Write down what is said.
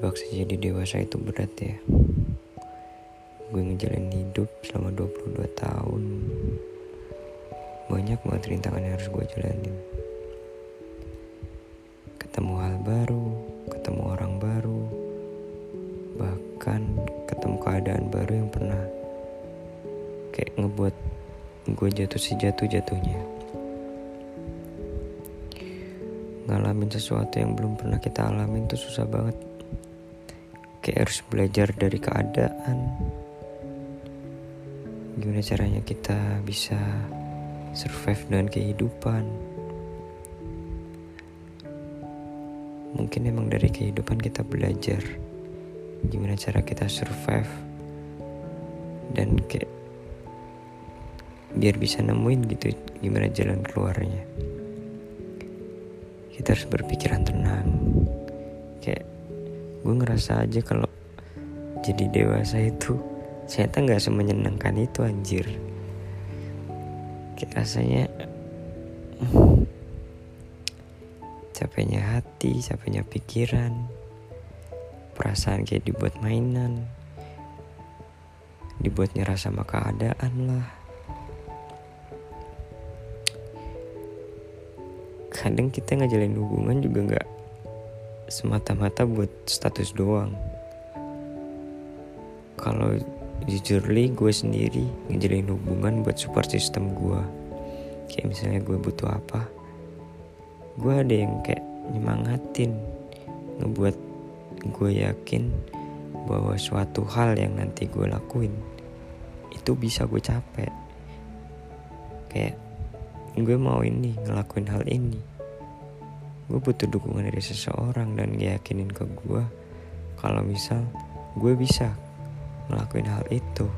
Terpaksa jadi dewasa itu berat ya. Gue ngejalanin hidup selama 22 tahun. Banyak banget rintangan yang harus gue jalanin. Ketemu hal baru, ketemu orang baru Bahkan ketemu keadaan baru yang pernah Kayak ngebuat gue jatuh sejatuh-jatuhnya. Ngalamin sesuatu yang belum pernah kita alamin tuh susah banget kayak harus belajar dari keadaan. Gimana caranya kita bisa survive dengan kehidupan? Mungkin emang dari kehidupan kita belajar gimana cara kita survive dan kayak biar bisa nemuin gitu gimana jalan keluarnya. Kita harus berpikiran tenang ngerasa aja kalau jadi dewasa itu ternyata nggak semenyenangkan itu anjir. Kayak rasanya capeknya hati capeknya pikiran perasaan kayak dibuat mainan dibuat nyerah sama keadaan lah. Kadang kita ngejalin hubungan juga nggak semata-mata buat status doang. Kalau jujur li gue sendiri ngejalin hubungan buat support system gue. Kayak misalnya gue butuh apa gue ada yang kayak nyemangatin ngebuat gue yakin bahwa suatu hal yang nanti gue lakuin itu bisa gue capek kayak gue mau ini ngelakuin hal ini gue butuh dukungan dari seseorang dan yakinin ke gue kalau misal gue bisa ngelakuin hal itu